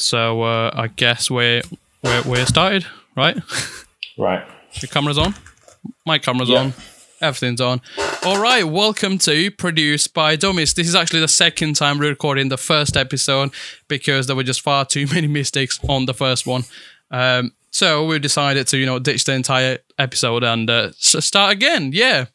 So uh, I guess we're we're we're started, right? Right. Your camera's on. My camera's Yeah. on. Everything's on. All right. Welcome to Produced by Dummies. This is actually the second time we're recording the first episode because there were just far too many mistakes on the first one. Um, so we decided to you know ditch the entire episode and uh, start again. Yeah.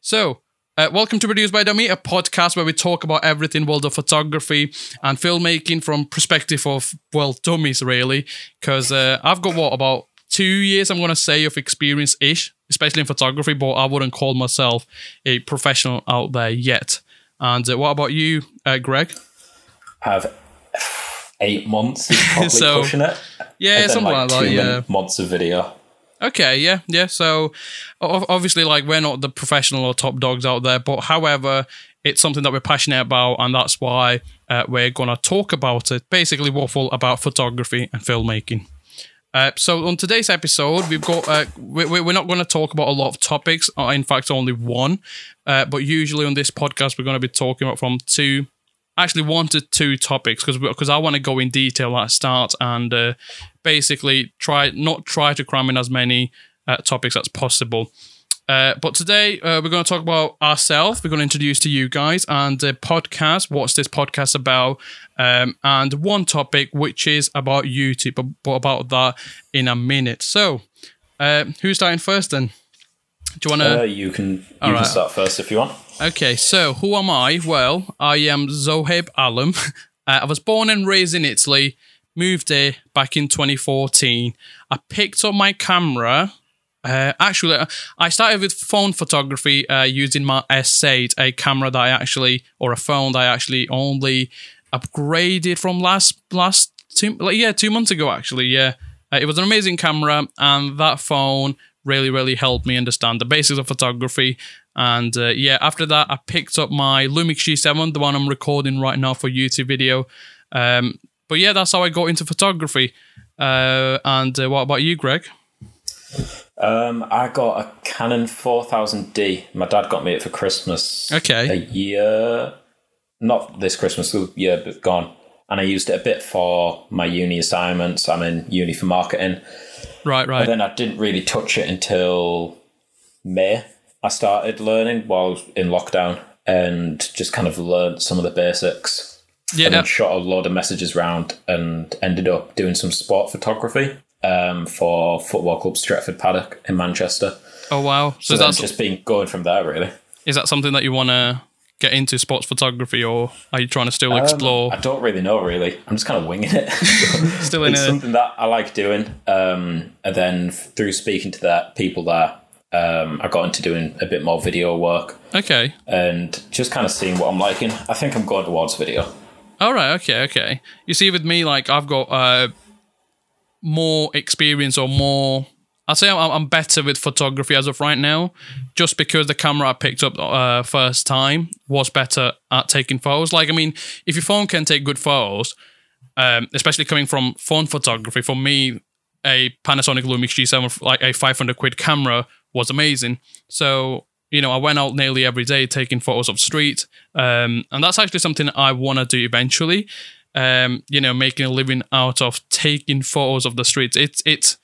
So, uh, welcome to Produced by Dummy, a podcast where we talk about everything world of photography and filmmaking from perspective of well dummies really. Because uh, I've got what about two years I'm gonna say of experience ish, especially in photography, but I wouldn't call myself a professional out there yet. And uh, what about you, uh, Greg? Have eight months probably So, pushing it. Yeah, something like, that. two Yeah. months of video. Okay, yeah, yeah. So obviously, like we're not the professional or top dogs out there, but however, it's something that we're passionate about, and that's why uh, we're gonna talk about it. Basically, waffle about photography and filmmaking. Uh, so on today's episode, we've got uh, we, we- we're not going to talk about a lot of topics. Uh, in fact, only one. Uh, but usually on this podcast, we're going to be talking about from two, actually wanted two topics because because I want to go in detail at start and uh, basically try not try to cram in as many uh, topics as possible. Uh, but today uh, we're going to talk about ourselves. We're going to introduce to you guys and the podcast. What's this podcast about? Um, and one topic which is about YouTube, but, but about that in a minute. So, uh, who's starting first then? Do you want to? Uh, you can you can start first if you want. Okay, so who am I? Well, I am Zohaib Alam. Uh, I was born and raised in Italy, moved here back in 2014. I picked up my camera. Uh, actually, I started with phone photography uh, using my S8, a camera that I actually, or a phone that I actually only upgraded from last last two, like, yeah, two months ago. Actually, yeah, uh, it was an amazing camera, and that phone really, really helped me understand the basics of photography. And uh, yeah, after that, I picked up my Lumix G7, the one I'm recording right now for YouTube video. Um, but yeah, that's how I got into photography. Uh, and uh, what about you, Greg? Um, I got a Canon 4000D. My dad got me it for Christmas. Okay. A year, not this Christmas, the year but gone. And I used it a bit for my uni assignments. I'm in uni for marketing. Right, right. But then I didn't really touch it until May. I started learning while I was in lockdown and just kind of learned some of the basics. yeah, and then shot a lot of messages round and ended up doing some sport photography um, for Football Club Stretford Paddock in Manchester. oh wow. So, So is, then that, just been going from there, really. is that something that you want to get into sports photography, or are you trying to still explore? Um, I don't really know, really. I'm just kind of winging it. still in it's something that I like doing. Um, and then through speaking to that people there, um, I got into doing a bit more video work okay. and just kind of seeing what I'm liking. I think I'm going towards video. All right, okay, okay. You see, with me, like I've got uh, more experience or more. I'd say I'm, better with photography as of right now, just because the camera I picked up uh, first time was better at taking photos. Like, I mean, if your phone can take good photos, um, especially coming from phone photography, for me, a Panasonic Lumix G7, like a 500 quid camera, was amazing. So, you know, I went out nearly every day taking photos of street. Um, and that's actually something I want to do eventually. Um, you know, making a living out of taking photos of the streets. It's, it's,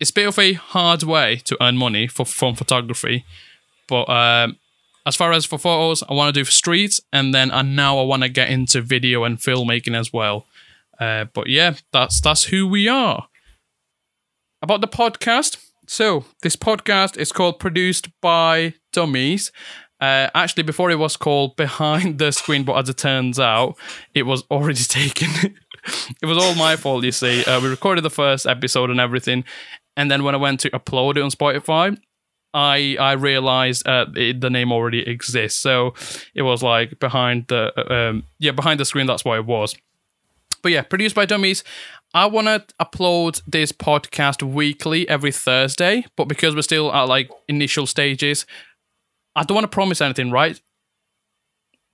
it's a bit of a hard way to earn money for phone photography. But um, as far as for photos, I want to do for streets, and then and now I want to get into video and filmmaking as well. Uh, but yeah, that's that's who we are. About the podcast, so this podcast is called Produced by Dummies. Uh, actually, before it was called Behind the Screen, but as it turns out, it was already taken. it was all my fault, you see. Uh, we recorded the first episode and everything, and then when I went to upload it on Spotify, I I realized uh, it, the name already exists. So it was like behind the uh, um, yeah behind the screen. That's why it was. But yeah, produced by dummies. I want to upload this podcast weekly every Thursday, but because we're still at like initial stages, I don't want to promise anything, right?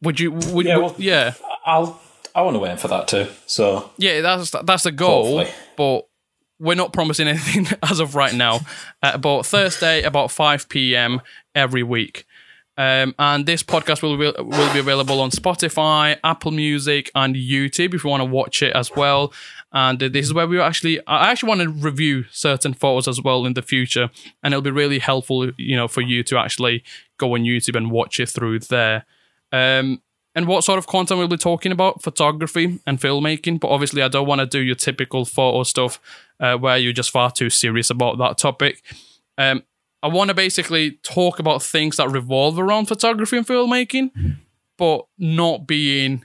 Would you? Would Yeah, yeah, well- yeah, I'll I want to wait for that too. So yeah. That's that's the goal, Hopefully. but we're not promising anything as of right now. Uh, but Thursday about five p.m. every week. Um, and this podcast will be, will be available on Spotify, Apple Music, and YouTube if you want to watch it as well. And this is where we actually, I actually want to review certain photos as well in the future, and it'll be really helpful, you know, for you to actually go on YouTube and watch it through there. Um, and what sort of content we'll be talking about? Photography and filmmaking but obviously i don't want to do your typical photo stuff uh, where you're just far too serious about that topic. Um, i want to basically talk about things that revolve around photography and filmmaking but not being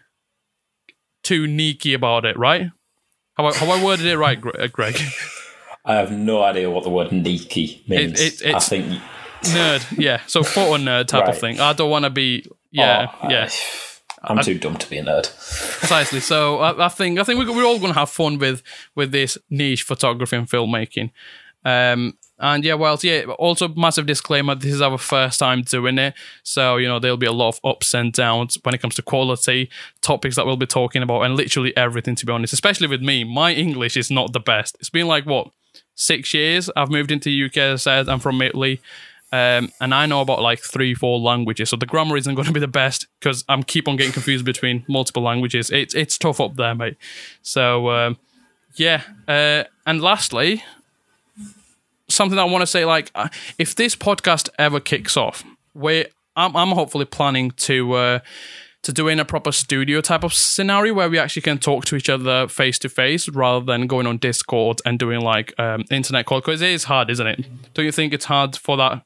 too neaky about it right? How I, have I worded it right uh, greg? I have no idea what the word "neaky" means. it- I it's- think nerd yeah. So photo nerd type of thing. I don't want to be yeah Oh, yeah. I, am too dumb to be a nerd. precisely. So I, I think I think we're, we're all going to have fun with with this niche photography and filmmaking. Um, and yeah, well, yeah. Also, massive disclaimer: this is our first time doing it, so you know there'll be a lot of ups and downs when it comes to quality, topics that we'll be talking about, and literally everything. To be honest, especially with me, my English is not the best. It's been like what six years. I've moved into the UK. As I said, I'm from Italy. Um, and I know about like three, four languages, so the grammar isn't going to be the best because I'm keep on getting confused between multiple languages. It's it's tough up there, mate. So um, yeah, uh, and lastly, something I want to say, like uh, if this podcast ever kicks off, we I'm, I'm hopefully planning to uh, to do in a proper studio type of scenario where we actually can talk to each other face to face rather than going on Discord and doing like um, internet call because it is hard, isn't it? Don't you think it's hard for that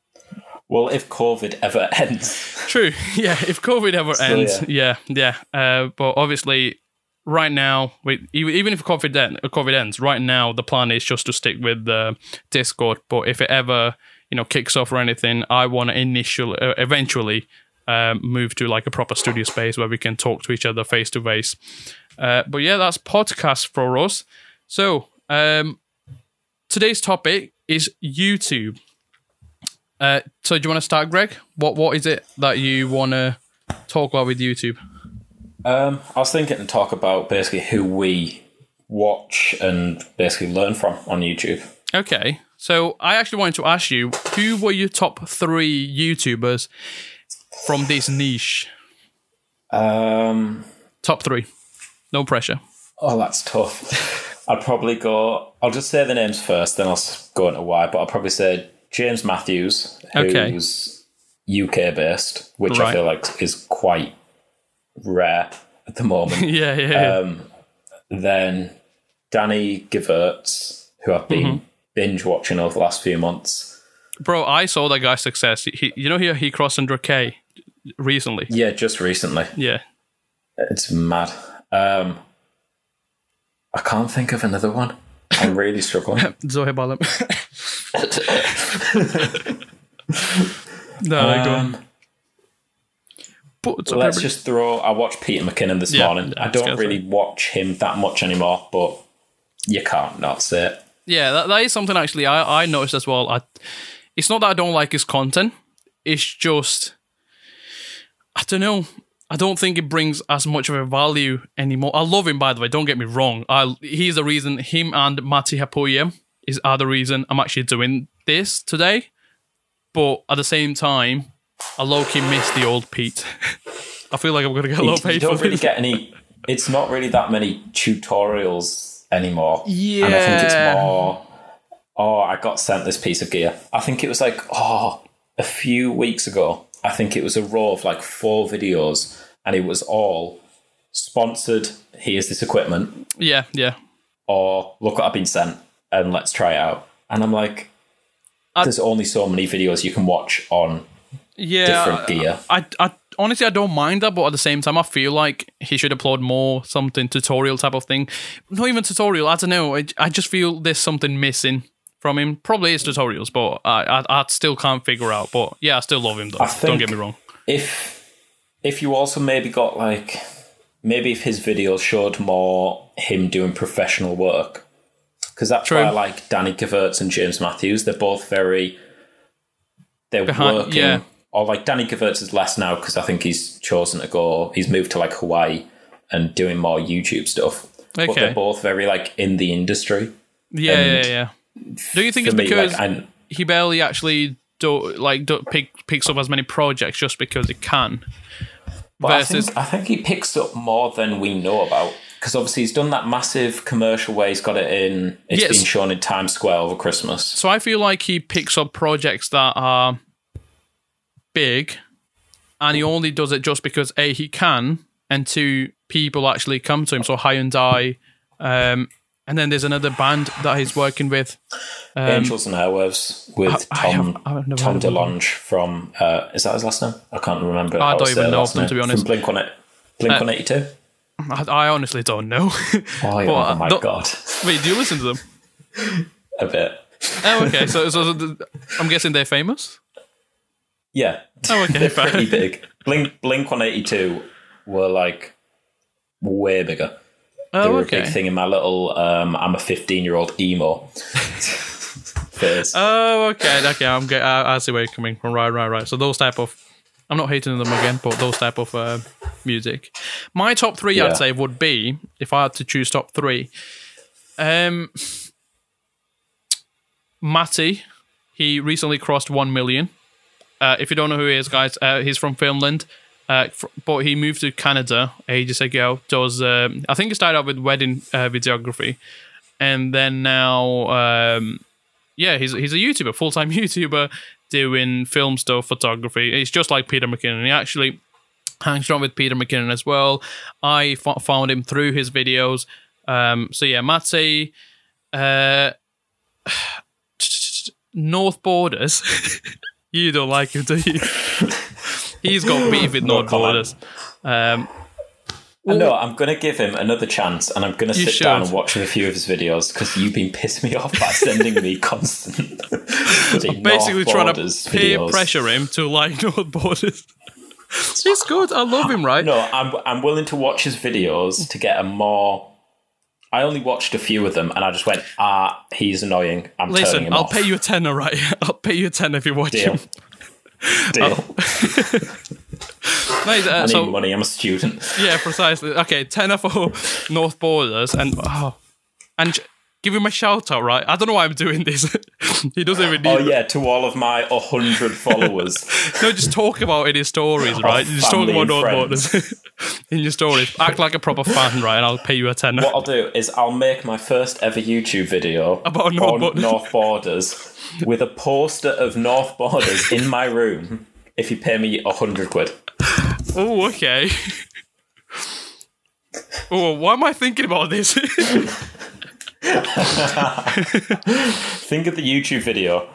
Well, if COVID ever ends, True. Yeah. If COVID ever So, ends, yeah, yeah. Uh, but obviously, right now, we, even if COVID, end, COVID ends, right now the plan is just to stick with the Discord. But if it ever, you know, kicks off or anything, I want to initially, uh, eventually, um, move to like a proper studio space where we can talk to each other face to face. Uh, But yeah, that's podcast for us. So um, today's topic is YouTube. Uh, so do you want to start, Greg? What what is it that you want to talk about with YouTube? um, I was thinking to talk about basically who we watch and basically learn from on YouTube. Okay, so I actually wanted to ask you, who were your top three YouTubers from this niche? Um, Top three, no pressure. oh, that's tough. I'd probably go. I'll just say the names first, then I'll go into why. But I'll probably say James Matthews, Okay. who's UK based, which I feel like is quite rare at the moment. Yeah, yeah, yeah. Um, then Danny Gevirtz, who I've been Mm-hmm. binge watching over the last few months. bro. I saw that guy's success. He, you know, he he crossed under K recently. Yeah, just recently. Yeah, It's mad. Um, I can't think of another one. I'm really struggling. Zohaib Alam. no, no, go on. Um, But it's let's just throw. I watched Peter McKinnon this Yeah, morning. yeah, I don't really watch him that much anymore, but you can't not say it. Yeah, that, that is something actually I, I noticed as well. I, it's not that I don't like his content. It's just I don't know. I don't think it brings as much of a value anymore. I love him by the way. Don't get me wrong. I he's the reason. Him and Matti Haapoja is are the reason I'm actually doing this today. But at the same time, I low key miss the old Pete. I feel like I'm gonna get a You, you paid for don't really this. get any. It's not really that many tutorials anymore. Yeah, and I think it's more. Oh, I got sent this piece of gear. I think it was like oh, a few weeks ago. I think it was a row of like four videos, and it was all sponsored. Here's this equipment, Yeah, yeah. or look what I've been sent, and let's try it out. And I'm like, I- there's only so many videos you can watch on Yeah, different gear. I, I honestly I don't mind that, but at the same time, I feel like he should upload more something tutorial type of thing. Not even tutorial. I don't know. I, I just feel there's something missing from him. Probably is tutorials, but I, I I still can't figure out. But yeah, I still love him though. I don't get me wrong. if if you also maybe got like maybe if his videos showed more him doing professional work because that's True. why I like Danny Gevirtz and James Matthews. They're both very they're Behind- working. yeah. Or like Danny Gevirtz is less now because I think he's chosen to go. He's moved to like Hawaii and doing more YouTube stuff. Okay. But they're both very like in the industry. Yeah, yeah, and yeah. Do you think it's me, because like, he barely actually do like do, pick, picks up as many projects just because he can. But I versus think, I think he picks up more than we know about because obviously he's done that massive commercial where he's got it in. It's Yes. been shown in Times Square over Christmas. so I feel like he picks up projects that are big, and he only does it just because a he can, and two people actually come to him. So Hyundai, um, and then there's another band that he's working with. Angels and Airwaves with Um, I- I Tom have- I've Tom heard of them. DeLonge from uh, is that his last name? I can't remember. I don't even know them, to be honest. From Blink One Blink One Eighty Two. I, I honestly don't know. Oh, But, oh my don't- god, Wait, do you listen to them? a bit. Oh, okay. So, so, so I'm guessing they're famous. Yeah. Oh, okay, They're fair. pretty big. Blink Blink One Eighty Two were like way bigger. Oh, They were a big thing in my little um, I'm a 15 year old emo. Oh, okay, okay. I'm get. I, I see where you're coming from. Right, right, right. So those type of, I'm not hating them again, but those type of uh, music. My top three, Yeah. I'd say, would be if I had to choose top three. Um, Matti, he recently crossed one million. Uh, if you don't know who he is, guys, uh, he's from Finland. Uh, fr- but he moved to Canada ages ago. Does um, I think he started out with wedding uh, videography, and then now um, yeah, he's he's a YouTuber, full time YouTuber, doing film stuff, photography. He's just like Peter McKinnon. He actually hangs around with Peter McKinnon as well. I fo- found him through his videos. Um, so yeah, Matti, uh, North Borders. you don't like him, do you? He's got beef with North. Borders. Um, no, I'm going to give him another chance and I'm going to sit down and watch a few of his videos because you've been pissing me off by sending me constant. bloody basically North trying Borders to peer videos. pressure him to like North Borders. He's good. I love him, right? No, I'm, I'm willing to watch his videos to get a more. I only watched a few of them and I just went, ah, he's annoying. I'm turning Listen, him I'll off. pay you a tenner, right? I'll pay you a tenner if you watch Deal. him. Deal. Nice, uh, I need so money. I'm a student. yeah, precisely. Okay, tenner for North Borders, and oh, and give him a shout out, right? I don't know why I'm doing this. he doesn't even oh, need. Oh yeah, to all of my 100 followers. No, just talk about it in his stories, right? just talk about North. Borders in your stories. Act like a proper fan, right? And I'll pay you a tenner. what I'll do is I'll make my first ever YouTube video About North on Borders. North Borders with a poster of North Borders in my room if you pay me 100 quid. Oh, okay. oh, why am I thinking about this? Think of the YouTube video.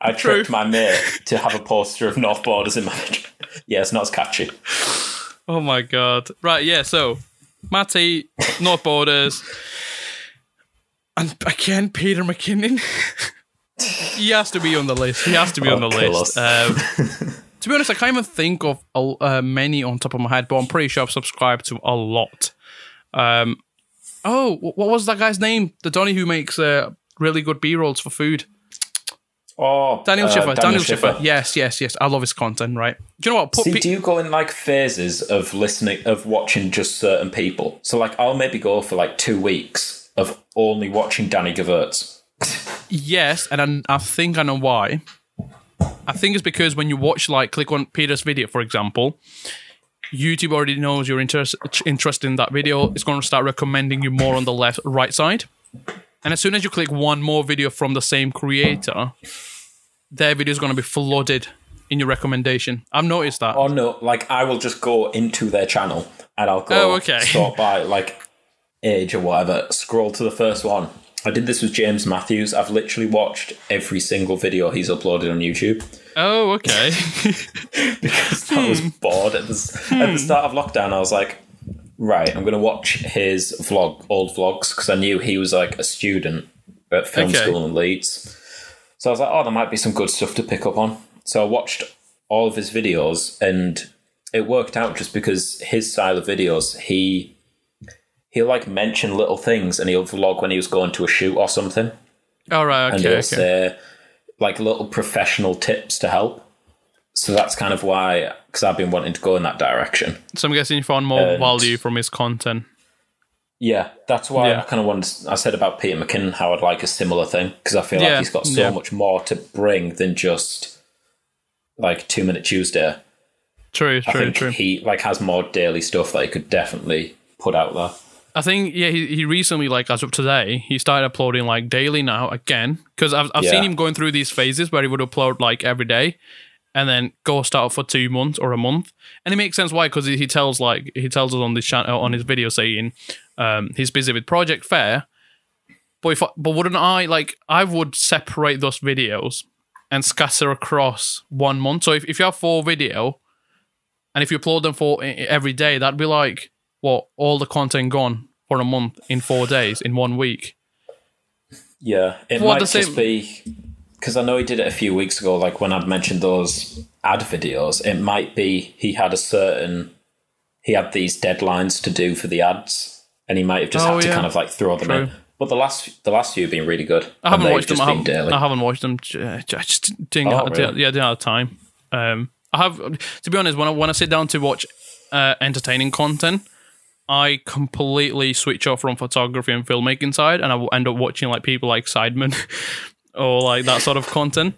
I True. tricked my mate to have a poster of North Borders in my bedroom. Yeah, it's not as catchy. oh my god. Right, yeah, so Matti, North Borders, and again Peter McKinnon. he has to be on the list. He has to be on the Oh, list. Um, to be honest, I can't even think of uh, many on top of my head, but I'm pretty sure I've subscribed to a lot. Um, oh, what was that guy's name? The Donny who makes uh, really good B rolls for food. Oh, Daniel uh, Schiffer. Daniel, Schiffer. Yes, yes, yes. I love his content. Right? Do you know what? Put See, pe- do you go in like phases of listening, of watching just certain people? So, like, I'll maybe go for like two weeks of only watching Danny Gevirtz. Yes, and I, I think I know why. I think it's because when you watch, like, click on Peter's video, for example, YouTube already knows you're interest, interested in that video. It's going to start recommending you more on the left, right side. And as soon as you click one more video from the same creator, their video is going to be flooded in your recommendation. I've noticed that. Oh no, like I will just go into their channel and I'll go Oh, okay. sort by like age or whatever, scroll to the first one. I did this with James Matthews. I've literally watched every single video he's uploaded on YouTube Oh, okay. because I was hmm. bored at the, s- at the hmm. start of lockdown. I was like, right, I'm going to watch his vlog, old vlogs, because I knew he was like a student at film Okay. school in Leeds. So I was like, oh, there might be some good stuff to pick up on. So I watched all of his videos, and it worked out just because his style of videos, he he'll like mention little things, and he'll vlog when he was going to a shoot or something, All right, and okay, he'll okay. say like little professional tips to help. So that's kind of why, because I've been wanting to go in that direction. So I'm guessing you found more And- value from his content. Yeah, that's why Yeah. I kind of wanted. I said about Peter McKinnon how I'd like a similar thing because I feel Yeah, like he's got so yeah. much more to bring than just like Two Minute Tuesday. True, I true, think true. he like has more daily stuff that he could definitely put out there. I think yeah, he, he recently like as of today, he started uploading like daily now again. Because I've I've seen him going through these phases where he would upload like every day, and then ghost out for two months or a month, and it makes sense why because he, he tells like he tells us on this channel on his video saying um, he's busy with Project Fair, but if I, but wouldn't I like I would separate those videos and scatter across one month. So if if you have four video, and if you upload them for e- every day, that'd be like what all the content gone for a month in four days in one week. Yeah, it Well, might just same- be because I know he did it a few weeks ago. Like when I'd mentioned those ad videos, it might be he had a certain he had these deadlines to do for the ads, and he might have just Oh, had to kind of like throw them in. But the last the last few have been really good. I haven't watched them. I haven't, daily. I haven't watched them. I just didn't. Oh, have, really? Yeah, didn't have time. Um, I have to be honest. When I when I sit down to watch uh, entertaining content, I completely switch off from photography and filmmaking side, and I will end up watching like people like Sidemen or like that sort of content.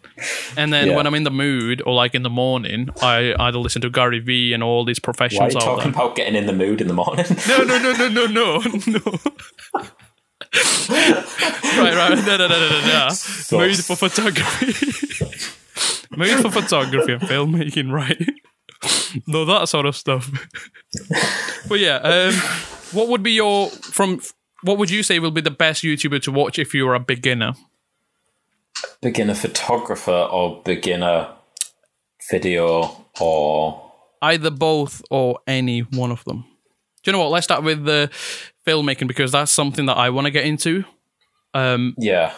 And then Yeah. when I'm in the mood or like in the morning, I either listen to Gary Vee and all these Why are professionals you talking about getting in the mood in the morning? No, no, no, no, no, no, no. right, right. No, no, no, no, no, no. Mood for photography. Mood for photography and filmmaking, right? no, that sort of stuff. but yeah, um, what would be your from? What would you say will be the best YouTuber to watch if you were a beginner? beginner photographer or beginner video or Either both or any one of them. Do you know what? Let's start with the filmmaking because that's something that I want to get into. Um, yeah.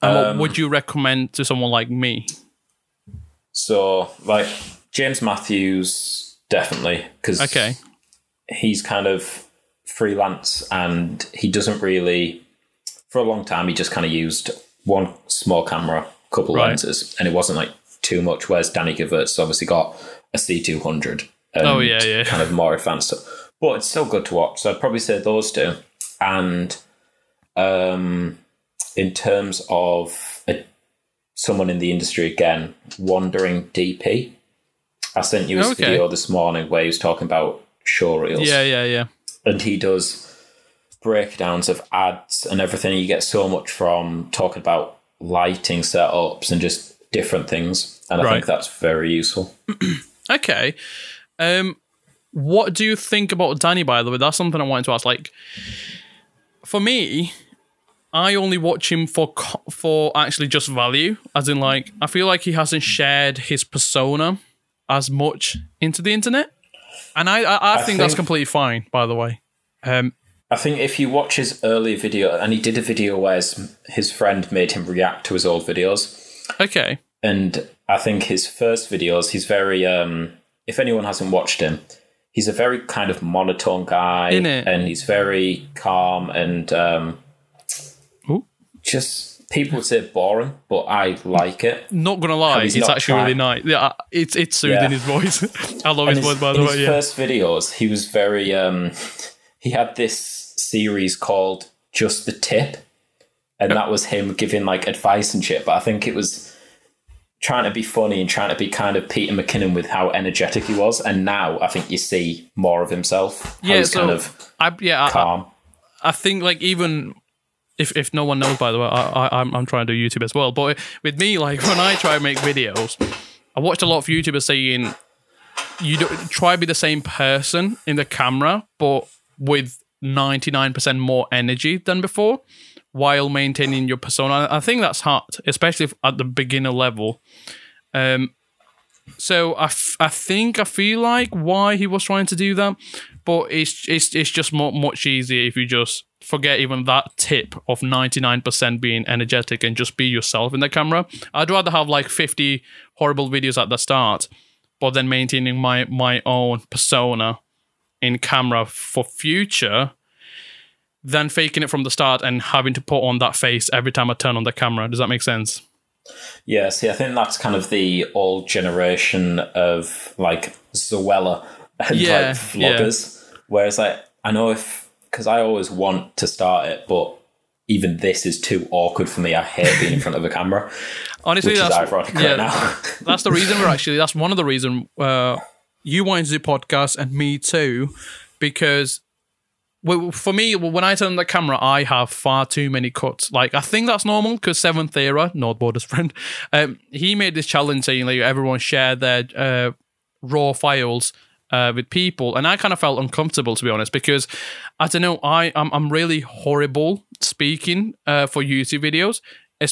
and what Um, would you recommend to someone like me? So like James Matthews definitely because Okay. he's kind of freelance and he doesn't really for a long time he just kind of used one small camera couple Right. lenses and it wasn't like too much whereas danny Gevirtz's obviously got a c200 Oh, yeah, yeah. kind of more advanced stuff but it's still good to watch so i'd probably say those two and um in terms of a, someone in the industry again wandering dp i sent you his Okay. video this morning where he was talking about show reels Yeah, yeah, yeah. and he does breakdowns of ads and everything. You get so much from talking about lighting setups and just different things, and I Right. think that's very useful. Okay. Um, what do you think about Danny? By the way, that's something I wanted to ask. Like, for me, I only watch him for for actually just value, as in like I feel like he hasn't shared his persona as much into the internet, and I I, I, think, that's completely fine. By the way, um, I think if you watch his early video, and he did a video where his, his friend made him react to his old videos, okay, and I think his first videos, he's very. um If anyone hasn't watched him, he's a very kind of monotone guy, and he's very calm and. um just people would say boring, but I like it. not gonna lie, it's actually really nice. Yeah, it's it's soothing Yeah. his voice. I love In his voice, by the his way. Yeah. first videos, he was very. um He had this series called "Just the Tip," and that was him giving like advice and shit. But I think it was trying to be funny and trying to be kind of Peter McKinnon with how energetic he was. And now I think you see more of himself. Yeah, so kind of I, yeah, I, calm. I think like even if if no one knows, by the way, I, I I'm I'm trying to do YouTube as well. But with me, like when I try and make videos, I watched a lot of YouTubers saying you don't try to be the same person in the camera, but with 99% more energy than before, while maintaining your persona. I think that's hard, especially at the beginner level. Um, so I, f- I think I feel like why he was trying to do that, but it's it's it's just mo- much easier if you just forget even that tip of ninety nine percent being energetic and just be yourself in the camera. I'd rather have like fifty horrible videos at the start, but then maintaining my my own persona in camera for future than faking it from the start and having to put on that face every time I turn on the camera. Does that make sense? Yeah, see, I think that's kind of the old generation of like Zoella and Yeah, like vloggers. Whereas, like, I know if because I always want to start it, but even this is too awkward for me. I hate being in front of a camera. Honestly, which that's is ironic yeah, right now. that's the reason we're actually. That's one of the reason uh, you wanted to do podcast and me too, because well, for me, when I turn on the camera, I have far too many cuts. Like I think that's normal because Seventh Era, North Borders friend, um, he made this challenge saying like everyone share their uh, raw files uh, with people, and I kind of felt uncomfortable to be honest because I don't know, I I'm, I'm really horrible speaking uh, for YouTube videos.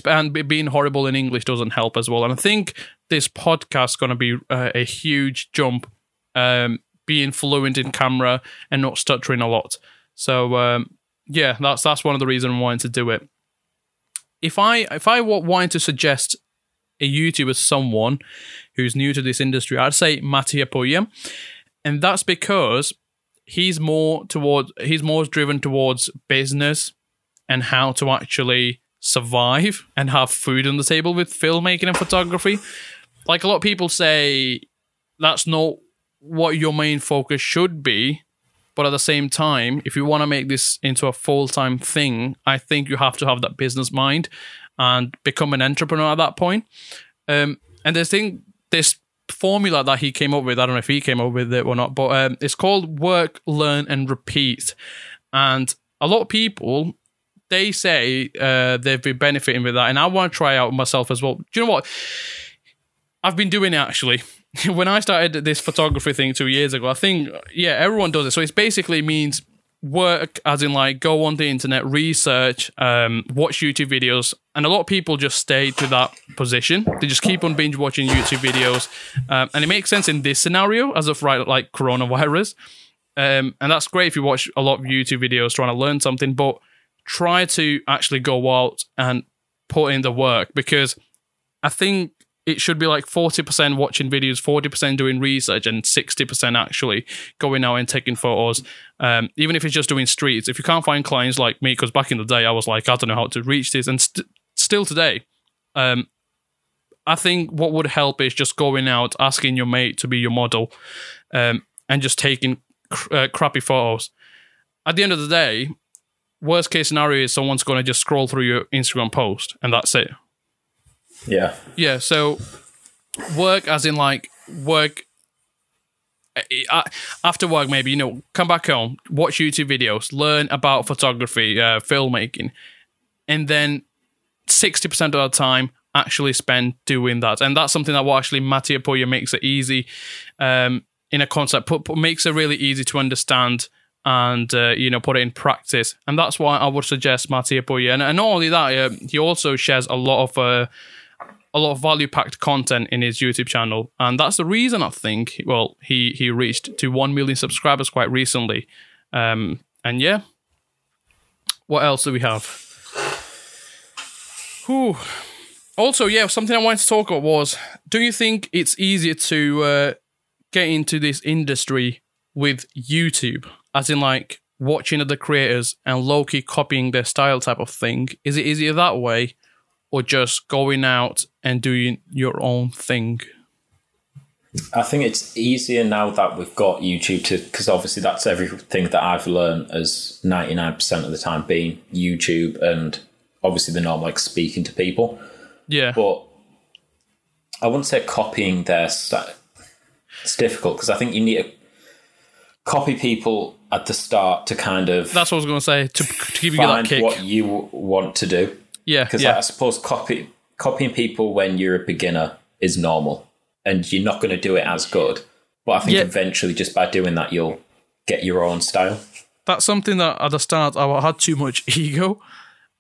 And being horrible in English doesn't help as well. And I think this podcast is going to be uh, a huge jump, um, being fluent in camera and not stuttering a lot. So um, yeah, that's that's one of the reasons I wanted to do it. If I if I wanted to suggest a YouTuber someone who's new to this industry, I'd say Matti Haapoja, and that's because he's more towards he's more driven towards business and how to actually survive and have food on the table with filmmaking and photography. Like a lot of people say, that's not what your main focus should be. But at the same time, if you want to make this into a full time thing, I think you have to have that business mind and become an entrepreneur at that point. Um, and there's thing this formula that he came up with. I don't know if he came up with it or not, but um, it's called work, learn, and repeat. And a lot of people they say uh, they've been benefiting with that, and I want to try out myself as well. Do you know what? I've been doing it actually. when I started this photography thing two years ago, I think yeah, everyone does it. So it basically means work, as in like go on the internet, research, um, watch YouTube videos, and a lot of people just stay to that position. They just keep on binge watching YouTube videos, um, and it makes sense in this scenario as of right like coronavirus. Um, and that's great if you watch a lot of YouTube videos trying to learn something, but try to actually go out and put in the work because I think it should be like 40% watching videos, 40% doing research, and 60% actually going out and taking photos. Um, even if it's just doing streets, if you can't find clients like me, because back in the day I was like, I don't know how to reach this, and st- still today, um, I think what would help is just going out, asking your mate to be your model, um, and just taking cr- uh, crappy photos. At the end of the day, worst case scenario is someone's going to just scroll through your Instagram post, and that's it. Yeah. Yeah, so work as in like work uh, after work maybe you know come back home watch youtube videos learn about photography uh, filmmaking and then 60% of the time actually spend doing that. And that's something that actually Matti Haapoja makes it easy um, in a concept put, put, makes it really easy to understand and uh, you know put it in practice. And that's why I would suggest Matti Haapoja and, and not only that uh, he also shares a lot of uh, a lot of value packed content in his YouTube channel, and that's the reason I think. Well, he he reached to one million subscribers quite recently, um, and yeah. What else do we have? Whew. Also, yeah, something I wanted to talk about was: Do you think it's easier to uh, get into this industry with YouTube, as in like watching other creators and low key copying their style type of thing? Is it easier that way? Or just going out and doing your own thing? I think it's easier now that we've got YouTube to, because obviously that's everything that I've learned as 99% of the time being YouTube and obviously the norm like speaking to people. Yeah. But I wouldn't say copying their style. It's difficult because I think you need to copy people at the start to kind of That's what I was going to say, to, to give you that kick. what you want to do. Yeah. Because Yeah. I suppose copy copying people when you're a beginner is normal, and you're not going to do it as good. But I think Yeah. eventually, just by doing that, you'll get your own style. That's something that at the start I had too much ego.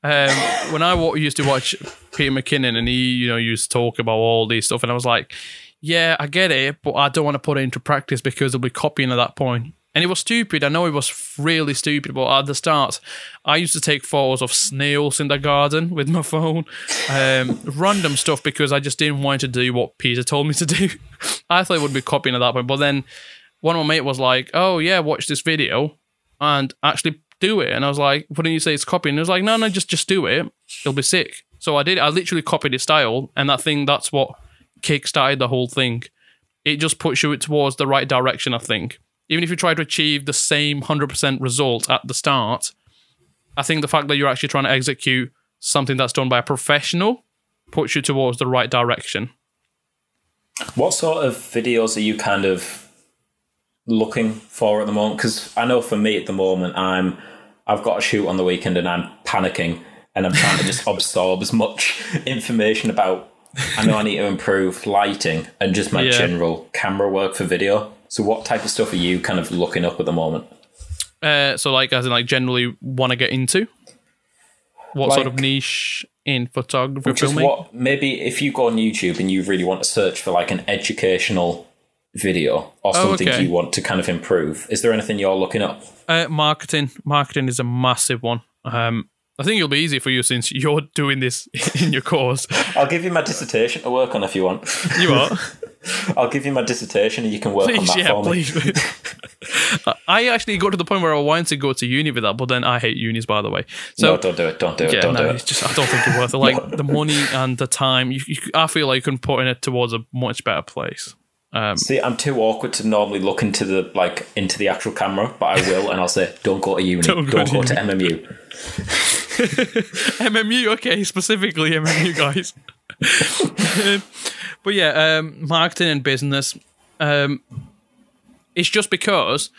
Um, when I used to watch Peter McKinnon and he, you know, used to talk about all these stuff, and I was like, yeah, I get it, but I don't want to put it into practice because they'll be copying at that point. And it was stupid. I know it was really stupid, but at the start, I used to take photos of snails in the garden with my phone, um, random stuff because I just didn't want to do what Peter told me to do. I thought it would be copying at that point, but then one of my mate was like, "Oh yeah, watch this video and actually do it." And I was like, "Why don't you say it's copying?" And it was like, "No, no, just just do it. It'll be sick." So I did. I literally copied his style, and that thing that's what kickstarted the whole thing. It just puts you towards the right direction. I think even if you try to achieve the same hundred percent result at the start, I think the fact that you're actually trying to execute something that's done by a professional puts you towards the right direction. What sort of videos are you kind of looking for at the moment? Because I know for me at the moment, I'm I've got a shoot on the weekend and I'm panicking and I'm trying to just absorb as much information about. I know I need to improve lighting and just my Yeah. general camera work for video. So, what type of stuff are you kind of looking up at the moment? Uh, so, like, as in, like, generally want to get into what sort of niche in photography Just filming? what maybe if you go on YouTube and you really want to search for like an educational video or Oh, something okay. you want to kind of improve, is there anything you're looking up? Uh, marketing. Marketing is a massive one. Um, I think it'll be easy for you since you're doing this in your course. I'll give you my dissertation to work on if you want. You are. I'll give you my dissertation and you can work on please, that yeah, for me. please. I actually got to the point where I wanted to go to uni with that, but then I hate unis, by the way. So no, don't do it. Don't do it. yeah, don't no, do it's it. just I don't think it's worth it. Like the money and the time, you, you, I feel like you can put in it towards a much better place. Um, See, I'm too awkward to normally look into the like into the actual camera, but I will, and I'll say, "Don't go to uni. Don't Don't, go go, to to MMU." MMU, okay, specifically MMU guys. Um, but yeah, um, marketing and business. Um, it's just because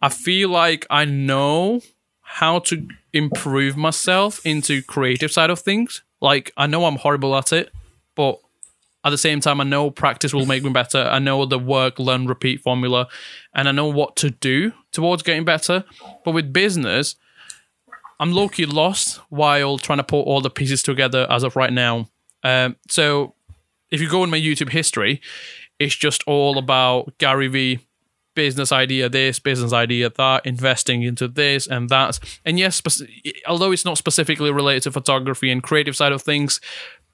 I feel like I know how to improve myself into creative side of things. Like I know I'm horrible at it, but at the same time, I know practice will make me better. I know the work, learn, repeat formula, and I know what to do towards getting better. But with business, I'm low lost while trying to put all the pieces together as of right now. Um, so if you go in my YouTube history, it's just all about Gary Vee, business idea this, business idea that, investing into this and that. And yes, spec- although it's not specifically related to photography and creative side of things,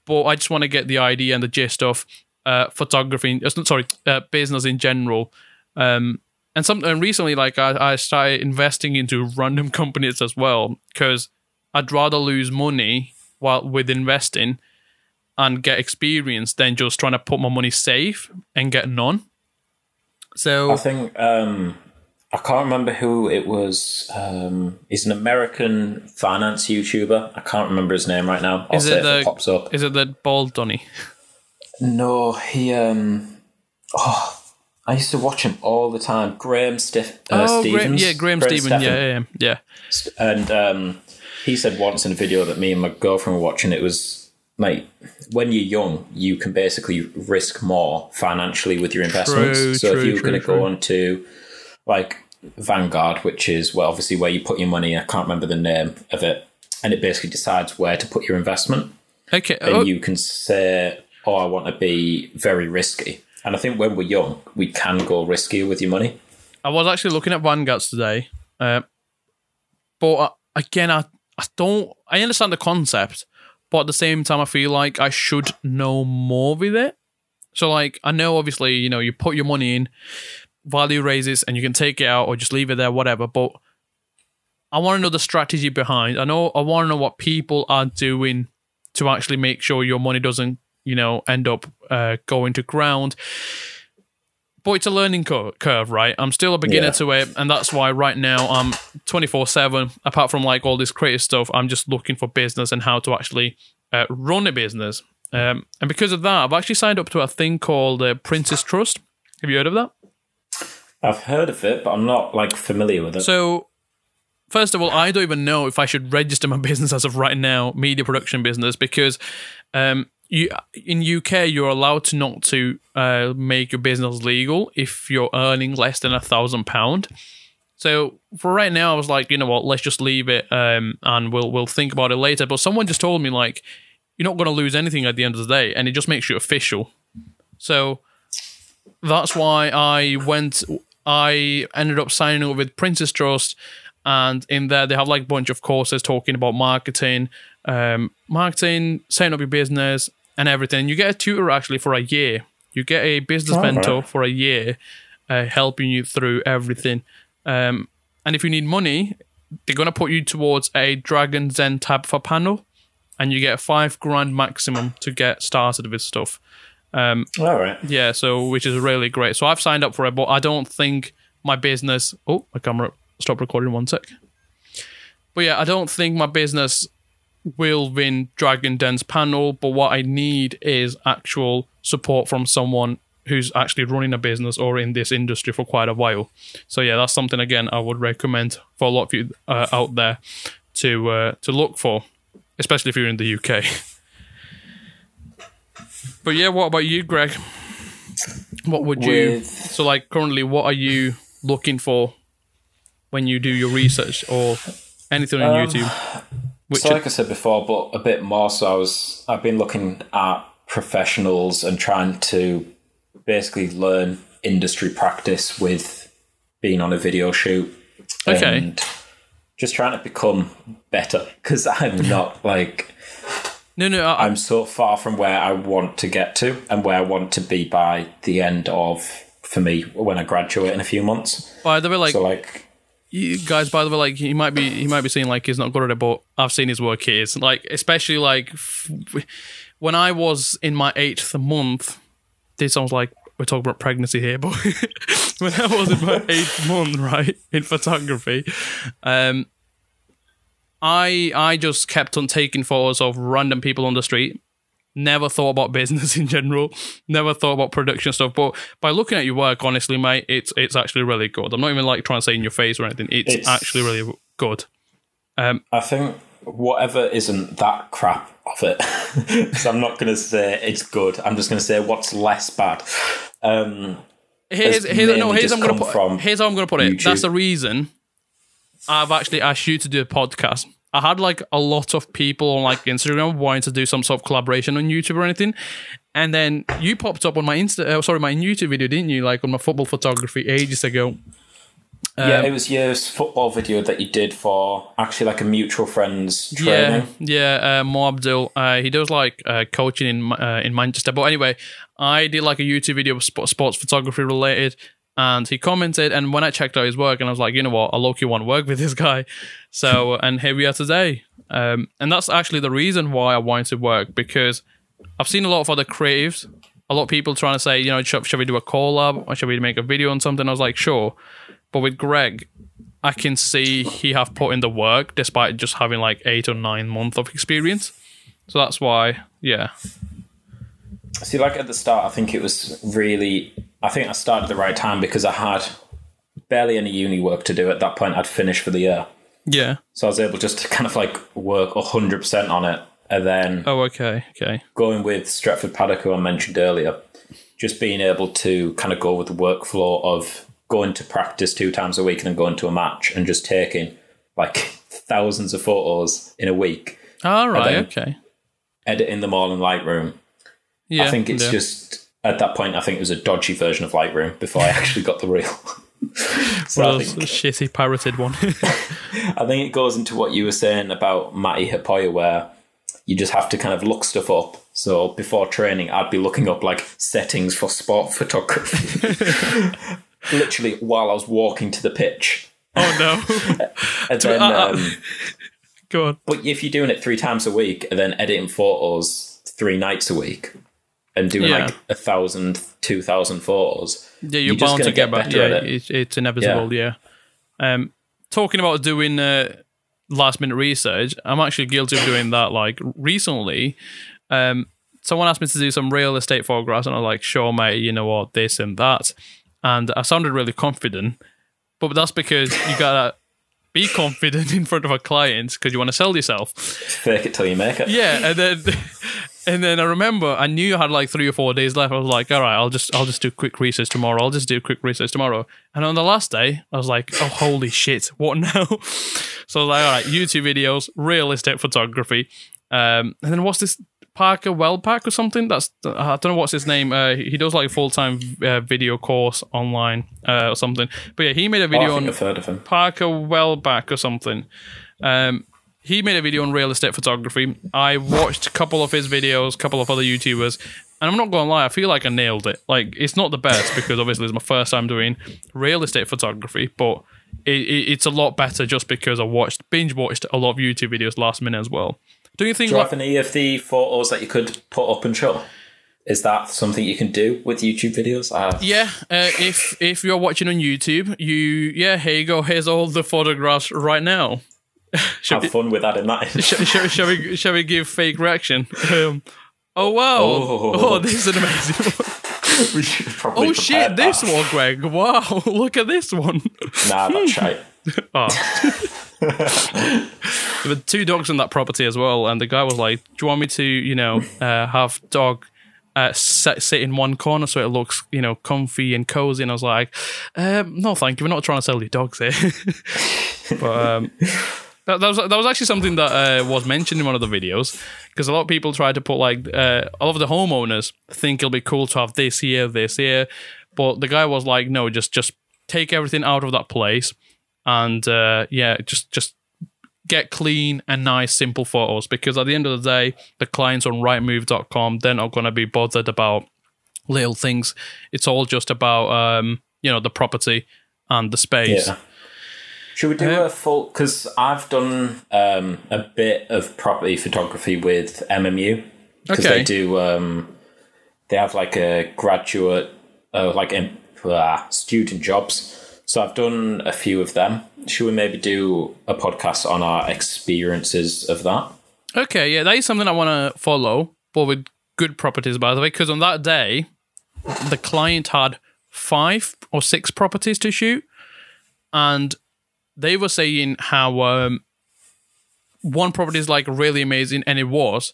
but I just want to get the idea and the gist of uh, photography, uh, sorry, uh, business in general. Um, and some and recently, like I, I started investing into random companies as well because I'd rather lose money while with investing and get experience than just trying to put my money safe and get none. So I think um, I can't remember who it was. Um, he's an American finance YouTuber. I can't remember his name right now. I'll Is say it if the- it pops up. is it that bald Donny? No, he. Um, oh, I used to watch him all the time. Graham Stiff. Uh, oh, Stevens. Graham, yeah, Graham Stephen. Stephan. Yeah, yeah, yeah. And um, he said once in a video that me and my girlfriend were watching, it was like when you're young, you can basically risk more financially with your investments. True, so true, if you were going to go into like Vanguard, which is well, obviously where you put your money, I can't remember the name of it, and it basically decides where to put your investment. Okay. And oh, you can say, "Oh, I want to be very risky." And I think when we're young, we can go riskier with your money. I was actually looking at Vanguards today, uh, but uh, again, I, I don't. I understand the concept, but at the same time, I feel like I should know more with it. So, like, I know obviously, you know, you put your money in, value raises, and you can take it out or just leave it there, whatever. But I want to know the strategy behind. I know I want to know what people are doing to actually make sure your money doesn't, you know, end up uh, going to ground but it's a learning cur- curve, right? I'm still a beginner Yeah. to it, and that's why right now I'm 24 seven. Apart from like all this creative stuff, I'm just looking for business and how to actually uh, run a business. Um, and because of that, I've actually signed up to a thing called uh, Prince's Trust. Have you heard of that? I've heard of it, but I'm not like familiar with it. So, first of all, I don't even know if I should register my business as of right now, media production business, because um, you in UK you're allowed to not to uh, make your business legal if you're earning less than a thousand pound. So for right now, I was like, you know what, let's just leave it, um, and we'll we'll think about it later. But someone just told me like, you're not going to lose anything at the end of the day, and it just makes you official. So that's why I went. I ended up signing up with Prince's Trust, and in there they have like a bunch of courses talking about marketing, um, marketing, setting up your business, and everything. You get a tutor actually for a year. You get a business Oh, mentor right. for a year, uh, helping you through everything. Um, and if you need money, they're gonna put you towards a Dragon Zen tab for panel, and you get five grand maximum to get started with stuff. All right. Yeah, so which is really great. So I've signed up for it, but I don't think my business. Oh, my camera stopped recording one sec. But but yeah, I don't think my business will win Dragon Den's panel. But what I need is actual support from someone who's actually running a business or in this industry for quite a while. So yeah, that's something again I would recommend for a lot of you uh, out there to uh, to look for, especially if you're in the UK. but yeah, what about you, Greg? What would you? With- So like currently, what are you looking for when you do your research or anything on YouTube? Which so like I said before, but a bit more. So I was I've been looking at professionals and trying to basically learn industry practice with being on a video shoot. Okay. And just trying to become better because I'm not like no, no, I, I'm so far from where I want to get to and where I want to be by the end of for me when I graduate in a few months. by the way, like So like you guys by the way like he might be he might be saying like he's not good at it but i've seen his work here. Like especially like f- when i was in my eighth month this sounds like we're talking about pregnancy here but when i was in my eighth month right in photography um i i just kept on taking photos of random people on the street never thought about business in general never thought about production stuff but by looking at your work honestly mate it's it's actually really good i'm not even like trying to say in your face or anything it's, It's- actually really good I think whatever isn't that crap of it. so I'm not going to say it's good. I'm just going to say what's less bad. Um, here's, here's no here's I'm gonna put from here's how I'm gonna put it. YouTube. That's the reason I've actually asked you to do a podcast. I had like a lot of people on like Instagram wanting to do some sort of collaboration on YouTube or anything, and then you popped up on my Insta, uh, sorry, my YouTube video, didn't you? Like on my football photography ages ago. yeah, it was your football video that you did for actually like a mutual friend's training. Yeah, yeah. Uh, Mo Abdul, uh, he does like uh, coaching in uh, in Manchester. But anyway, I did like a YouTube video of sp- sports photography related, and he commented. And when I checked out his work, and I was like, you know what, I low key want to work with this guy. So, and here we are today. Um, and that's actually the reason why I wanted to work because I've seen a lot of other creatives, a lot of people trying to say, you know, should, should we do a collab or should we make a video on something? I was like, sure. But with Greg, I can see he have put in the work despite just having like eight or nine months of experience. So that's why, yeah. See, like at the start, I think it was really. I think I started at the right time because I had barely any uni work to do at that point. I'd finished for the year, Yeah. so I was able just to kind of like work hundred percent on it, and then Oh, okay. Okay. going with Stretford Paddock, who I mentioned earlier, just being able to kind of go with the workflow of going to practice two times a week and then going to a match and just taking like thousands of photos in a week, All right. Okay. editing them all in Lightroom. Yeah. I think it's yeah. just at that point. I think it was a dodgy version of Lightroom before I actually got the real. so One I of think, shitty pirated one. I think it goes into what you were saying about Matti Haapoja, where you just have to kind of look stuff up. So before training, I'd be looking up like settings for sport photography, literally while I was walking to the pitch. oh no. And then, uh, uh, um, Go on. but if you're doing it three times a week and then editing photos three nights a week and doing Yeah. like a thousand, two thousand photos, Yeah, you're, You're bound to get, get back. better Yeah, at it. it's, it's inevitable. Yeah. Um, talking about doing uh, last minute research, I'm actually guilty of doing that. Like recently, um, someone asked me to do some real estate photographs, and I was like, "Sure, mate. You know what? This and that." And I sounded really confident, but that's because you gotta be confident in front of a client because you want to sell yourself. fake it till you make it. Yeah, and then and then I remember I knew I had like three or four days left. I was like, all right, I'll just I'll just do quick research tomorrow. I'll just do quick research tomorrow. And on the last day, I was like, oh holy shit, what now? so I was like, all right, YouTube videos, real estate photography, um, and then what's this? Parker Walbeck or something. That's I don't know what's his name. Uh, he does like a full time uh, video course online uh, or something. But yeah, he made a Oh, video think on I've of him. Parker Walbeck or something. Um, he made a video on real estate photography. I watched a couple of his videos, a couple of other YouTubers, and I'm not going to lie, I feel like I nailed it. Like, it's not the best because obviously it's my first time doing real estate photography, but it, it, it's a lot better just because I watched, binge watched a lot of YouTube videos last minute as well. Do you think Do you like, have any of the photos that you could put up and show? Is that something you can do with YouTube videos? Uh, Yeah, uh, if if you're watching on YouTube, you yeah, here you go. Here's all the photographs right now. Have fun with that in. shall, shall, shall we shall we give fake reaction? Um, oh wow! Oh. Oh. this is an amazing one. we should probably Oh shit! This one, Greg. Wow! Look at this one. Nah, that's right. Oh. there were two dogs in that property as well, and the guy was like, "Do you want me to, you know, uh, have dog uh, sit, sit in one corner so it looks, you know, comfy and cozy?" And I was like, um, "No, thank you. We're not trying to sell you dogs here." but um, that, that was that was actually something that uh, was mentioned in one of the videos because a lot of people try to put like uh, a lot of the homeowners think it'll be cool to have this here, this here, but the guy was like, "No, just just take everything out of that place." and uh, yeah, just just get clean and nice, simple photos. Because at the end of the day, the clients on Rightmove.com they're not going to be bothered about little things. It's all just about um, you know the property and the space. Yeah. Should we do Uh, a full? Because I've done um, a bit of property photography with MMU because Okay. they do. Um, they have like a graduate, uh, like in, uh, student jobs. So I've done a few of them. Should we maybe do a podcast on our experiences of that? Okay, yeah, that is something I want to follow, but with good properties, by the way. Because on that day, the client had five or six properties to shoot, and they were saying how um, one property is like really amazing, and it was,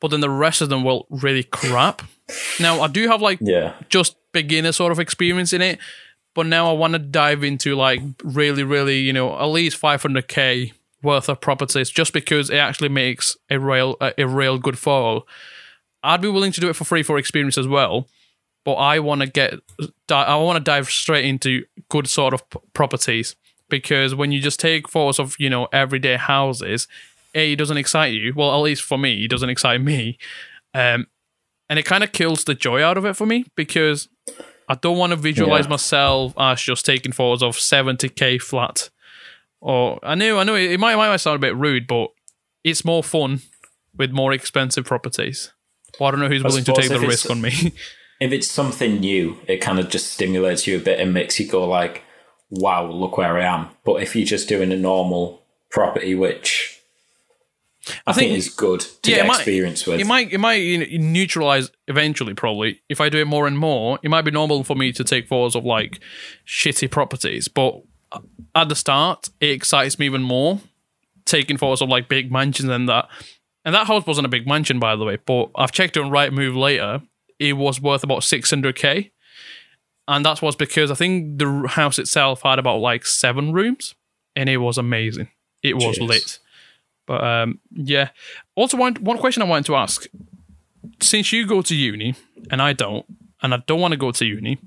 but then the rest of them were really crap. Now I do have like Yeah. just beginner sort of experience in it. But now I want to dive into like really, really, you know, at least 500k worth of properties just because it actually makes a real, a, a real good photo. I'd be willing to do it for free for experience as well, but I want to get, I want to dive straight into good sort of properties because when you just take photos of, you know, everyday houses, A, it doesn't excite you. Well, at least for me, it doesn't excite me. Um, and it kind of kills the joy out of it for me because I don't want to visualize Yeah. myself as just taking photos of 70k flat. Or I know, I know it might, it might sound a bit rude, but it's more fun with more expensive properties. But I don't know who's willing to take the risk on me. If it's something new, it kind of just stimulates you a bit and makes you go like, "Wow, look where I am." But if you're just doing a normal property, which I, think, think- is good to Yeah, get might- experience with, it might it might neutralize eventually probably if I do it more and more. It might be normal for me to take photos of like shitty properties, but at the start it excites me even more taking photos of like big mansions and that. And that house wasn't a big mansion by the way, but I've checked it on Rightmove later. It was worth about 600k. And that was because I think the house itself had about like seven rooms and it was amazing. It was Jeez. lit. But um, yeah. Also, one one question I wanted to ask: since you go to uni and I don't, and I don't want to go to uni,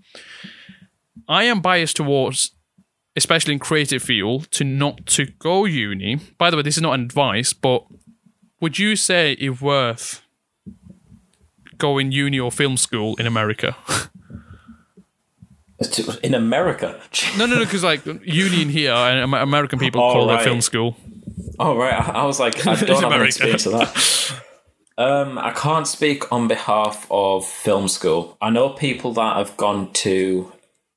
I am biased towards, especially in creative field, to not to go uni. By the way, this is not an advice, but would you say it's worth going uni or film school in America? in America. no, no, no, because like union here and American people Oh, call it film school. Oh right, I, I was like, I don't have an America. experience of that. Um, I can't speak on behalf of film school. I know people that have gone to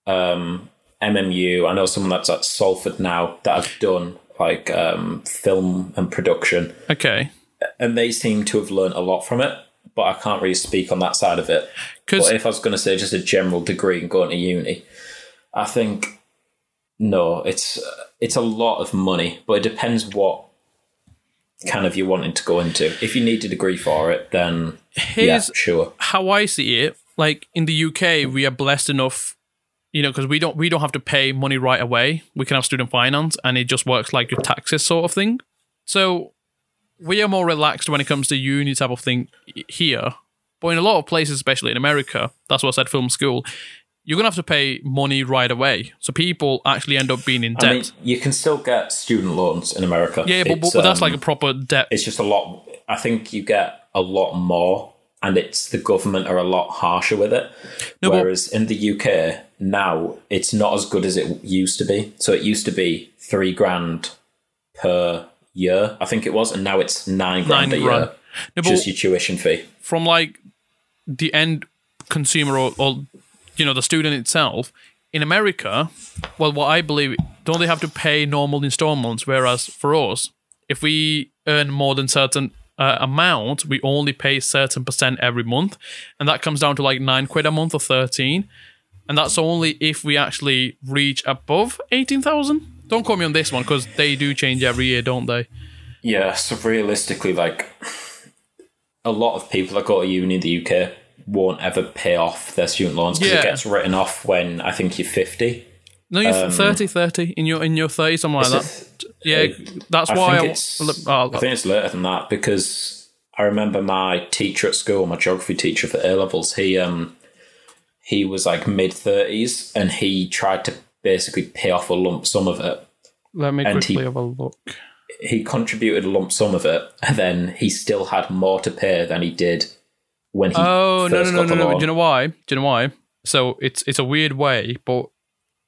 um, MMU. I know someone that's at Salford now that have done like um, film and production, Okay, and they seem to have learned a lot from it. But I can't really speak on that side of it. But if I was going to say just a general degree and going to uni, I think no, it's it's a lot of money, but it depends what kind of you're wanting to go into. If you need a degree for it, then yeah, sure. how I see it, like in the UK, we are blessed enough, you know, because we don't we don't have to pay money right away. We can have student finance, and it just works like your taxes, sort of thing. So we are more relaxed when it comes to uni type of thing here. But in a lot of places, especially in America, that's what I said, film school, you're gonna have to pay money right away. So people actually end up being in debt. I mean, you can still get student loans in America. yeah, but, but, but that's um, like a proper debt. it's just a lot. I think you get a lot more, and it's the government are a lot harsher with it. No, but- Whereas in the UK now, it's not as good as it used to be. So it used to be three grand per year, I think it was, and now it's nine grand Nine a grand. year, No, just your tuition fee. from like the end consumer or, or you know the student itself in america well what i believe don't they have to pay normal installments whereas for us if we earn more than certain uh, amount, we only pay certain percent every month, and that comes down to like nine quid a month or thirteen, and that's only if we actually reach above eighteen thousand. Don't quote me on this one because they do change every year, don't they? Yeah, so realistically, like a lot of people that go to uni in the UK won't ever pay off their student loans because Yeah. it gets written off when I think you're 50. No, you're 30, 30 in your in your thirty, something like that. it- Yeah, that's I why. think I, it's- oh, I think it's later than that because I remember my teacher at school, my geography teacher for A levels. He um he was like mid thirties, and he tried to basically pay off a lump sum of it. let me and quickly he- have a look. He contributed a lump sum of it, and then he still had more to pay than he did when he Oh no first no no got no no! Do you know why? Do you know why? So it's it's a weird way, but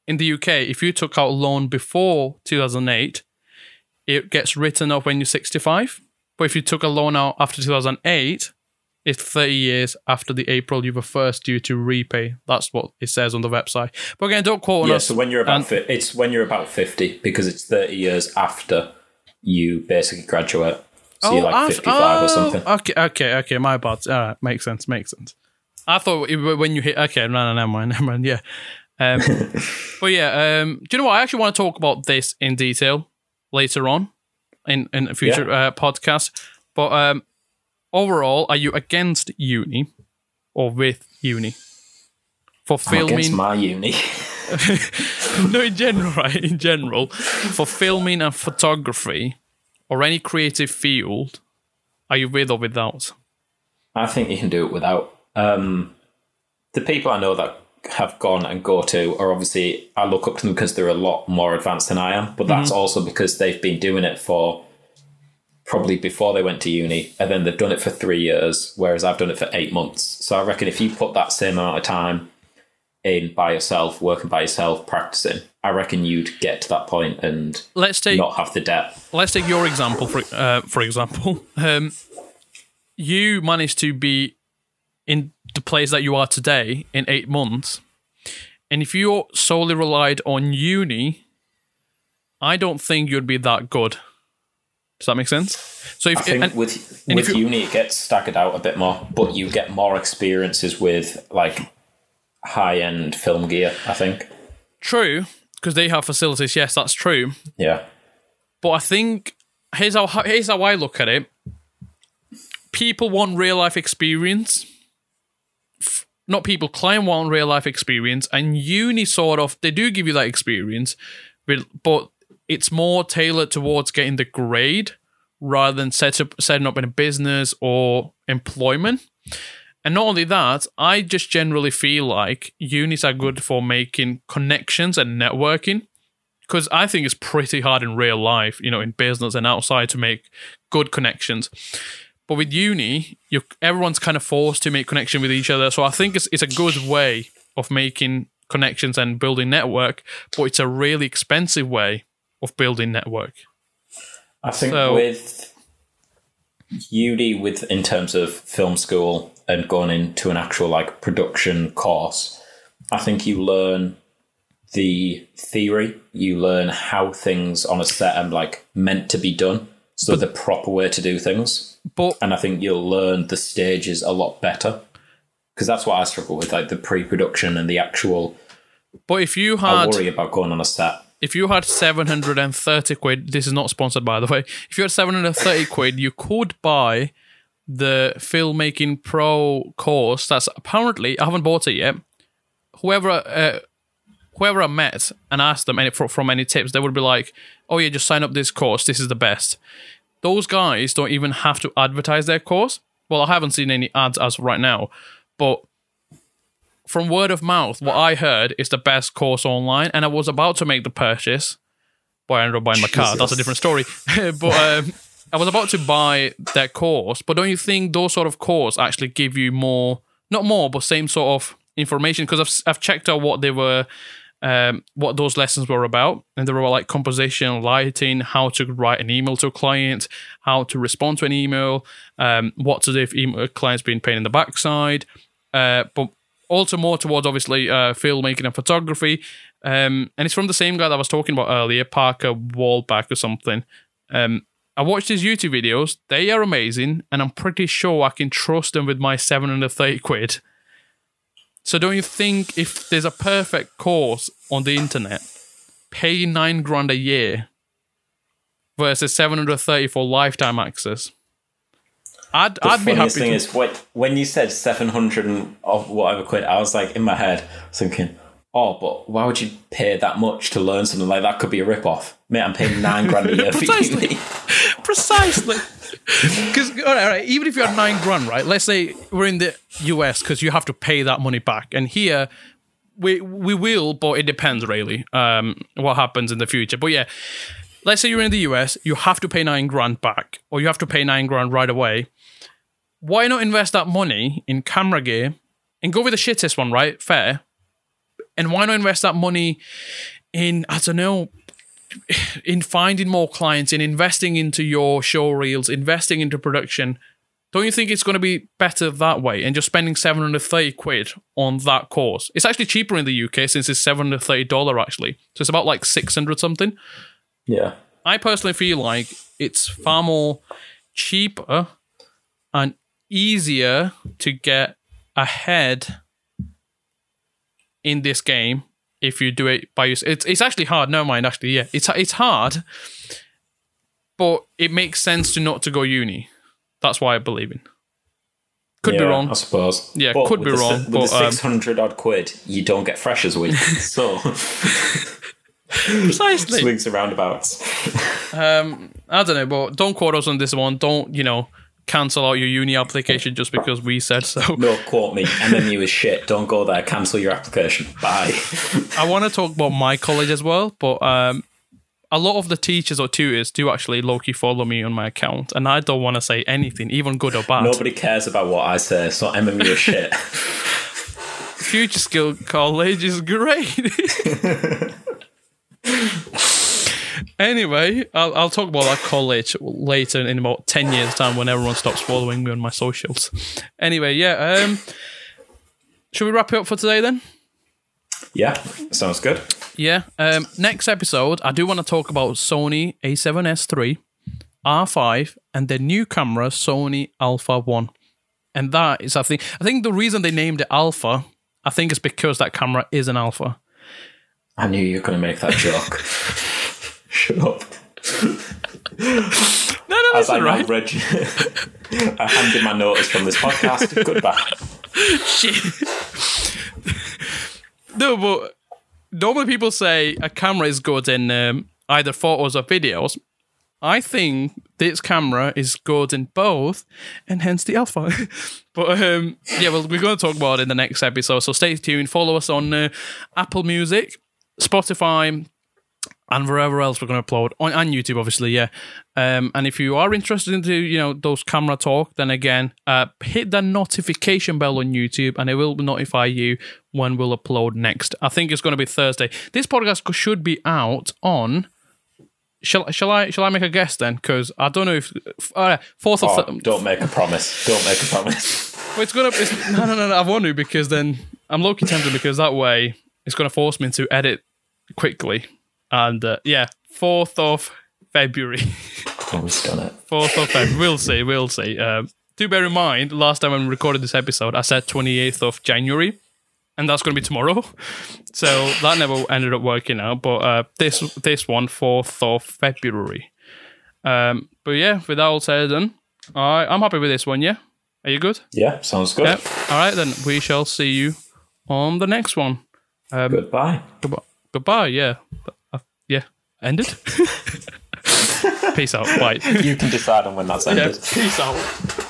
in the UK, if you took out a loan before 2008, it gets written off when you're 65. But if you took a loan out after 2008, it's 30 years after the April you were first due to repay. That's what it says on the website. But again, don't quote on Yeah, us. so when you're about and- fi- it's when you're about fifty because it's thirty years after you basically graduate. So you're like af- fifty five or oh, something. Okay, okay, okay. My bad. All right, makes sense. Makes sense. I thought it, when you hit. Okay, no, no, never mind, never mind. Yeah, um, but yeah. Um, do you know what? I actually want to talk about this in detail later on in in a future uh, podcast. But um, overall, are you against uni or with uni for I'm against filming? my uni. no, in general, right? In general, for filming and photography or any creative field, are you with or without? I think you can do it without. Um, the people I know that have gone and go to are obviously I look up to them because they're a lot more advanced than I am, but that's also because they've been doing it for probably before they went to uni, and then they've done it for three years, whereas I've done it for eight months. So I reckon if you put that same amount of time in by yourself, working by yourself, practicing, I reckon you'd get to that point and Let's take not have the debt. let's take your example for uh, for example. Um, you managed to be in the place that you are today in eight months, and if you solely relied on uni, I don't think you'd be that good. Does that make sense? So if I think and- with and with you- uni it gets staggered out a bit more, but you get more experiences with like high end film gear. I think. true because they have facilities, yes, that's true. Yeah, But I think here's how here's how I look at it. People want real life experience. Not people, client want real life experience, and uni sort of they do give you that experience, but it's more tailored towards getting the grade rather than set up setting up in a business or employment. And not only that, I just generally feel like unis are good for making connections and networking because I think it's pretty hard in real life, you know, in business and outside to make good connections. But with uni, you everyone's kind of forced to make connection with each other. So I think it's it's a good way of making connections and building network, but it's a really expensive way of building network. I think So- with uni, with in terms of film school and going into an actual like production course, I think you learn the theory. You learn how things on a set are like meant to be done. So the proper way to do things. But and I think you'll learn the stages a lot better because that's what I struggle with, like the pre-production and the actual. but if you had, I worry about going on a set. If you had 730 quid, this is not sponsored by the way. If you had 730 quid, you could buy the filmmaking pro course that's apparently I haven't bought it yet. Whoever uh, whoever I met and asked them any fro- from any tips, they would be like, "Oh yeah, just sign up this course. This is the best." Those guys don't even have to advertise their course. Well, I haven't seen any ads as right now, but from word of mouth, what I heard is the best course online, and I was about to make the purchase, but I ended up buying my car. That's a different story. but um, I was about to buy that course. But don't you think those sort of course actually give you more, not more, but same sort of information? Because I've I've checked out what they were. Um, what those lessons were about, and they were like composition, lighting, how to write an email to a client, how to respond to an email, um, what to do if email, a client's being pain in the backside, uh, but also more towards obviously uh, filmmaking and photography. Um, and it's from the same guy that I was talking about earlier, Parker Walbeck or something. Um, I watched his YouTube videos. They are amazing, and I'm pretty sure I can trust them with my 730 quid. So don't you think if there's a perfect course on the internet, pay nine grand a year versus 730 for lifetime access? I'd, The I'd be funniest happy thing to. is when, when you said 700 and of whatever quid, I was like in my head thinking, oh, but why would you pay that much to learn something like that? Could be a rip off. Mate, I'm paying nine grand a year for Precisely. Precisely. Because all right, all right, even if you're nine grand, right? Let's say we're in the US because you have to pay that money back, and here we we will, but it depends really um, what happens in the future. But yeah, let's say you're in the US, you have to pay nine grand back, or you have to pay nine grand right away. Why not invest that money in camera gear and go with the shittest one, right? Fair. And why not invest that money in I don't know in finding more clients, in investing into your show reels, investing into production, don't you think it's going to be better that way? And just spending 730 quid on that course. It's actually cheaper in the UK since it's $730 actually. So it's about like 600 something. Yeah. I personally feel like it's far more cheaper and easier to get ahead in this game if you do it by yourself. It's, it's actually hard. No mind. Actually, yeah, it's it's hard, but it makes sense to not to go uni. That's why I believe in. Could be wrong. I suppose. Yeah, But could be the, wrong, With but, the um, 600 odd quid, you don't get freshers week. so, Precisely. swings and roundabouts. Um, I don't know, but don't quote us on this one. Don't you know? Cancel out your uni application just because we said so. No, quote me. MMU is shit. Don't go there. Cancel your application. Bye. I want to talk about my college as well, but um, a lot of the teachers or tutors do actually low key follow me on my account, and I don't want to say anything, even good or bad. Nobody cares about what I say, so MMU is shit. Future Skill College is great. Anyway, I'll, I'll talk about that college later in about 10 years' time when everyone stops following me on my socials. Anyway, yeah. Um, should we wrap it up for today then? yeah, sounds good. Yeah. Um, next episode, I do want to talk about Sony A7S3, R5, and the new camera Sony Alpha One. And that is, I think, I think the reason they named it Alpha, I think, is because that camera is an Alpha. I knew you were going to make that joke. Shut up. No, no, As that's I all right. read I handed my notice from this podcast. Goodbye. Shit. no, but normally people say a camera is good in um, either photos or videos. I think this camera is good in both, and hence the alpha. but um, yeah, well, we're going to talk about it in the next episode. So stay tuned. Follow us on uh, Apple Music, Spotify, and wherever else we're going to upload on and YouTube, obviously, yeah. Um, and if you are interested into you know those camera talk, then again, uh, hit the notification bell on YouTube, and it will notify you when we'll upload next. I think it's going to be Thursday. This podcast should be out on. Shall, shall I shall I make a guess then? Because I don't know if uh, fourth Oh, of th- don't make a promise. Don't make a promise. well, it's gonna. It's, no, no, no, no. I want to because then I'm low key tempted because that way it's gonna force me to edit quickly. And uh, yeah, fourth of February. Always done it. Fourth of February. We'll see. We'll see. Um, do bear in mind, last time when we recorded this episode, I said 28th of January, and that's going to be tomorrow. So that never ended up working out. But uh, this this one, 4th of February. Um, but yeah, with that all said and done, I, I'm happy with this one. Yeah, are you good? Yeah, sounds good. Yep. All right, then we shall see you on the next one. Goodbye. Goodbye. Goodbye. Yeah. Yeah. Ended. Peace out. Bye. You can decide on when that's yeah. ended. Peace out.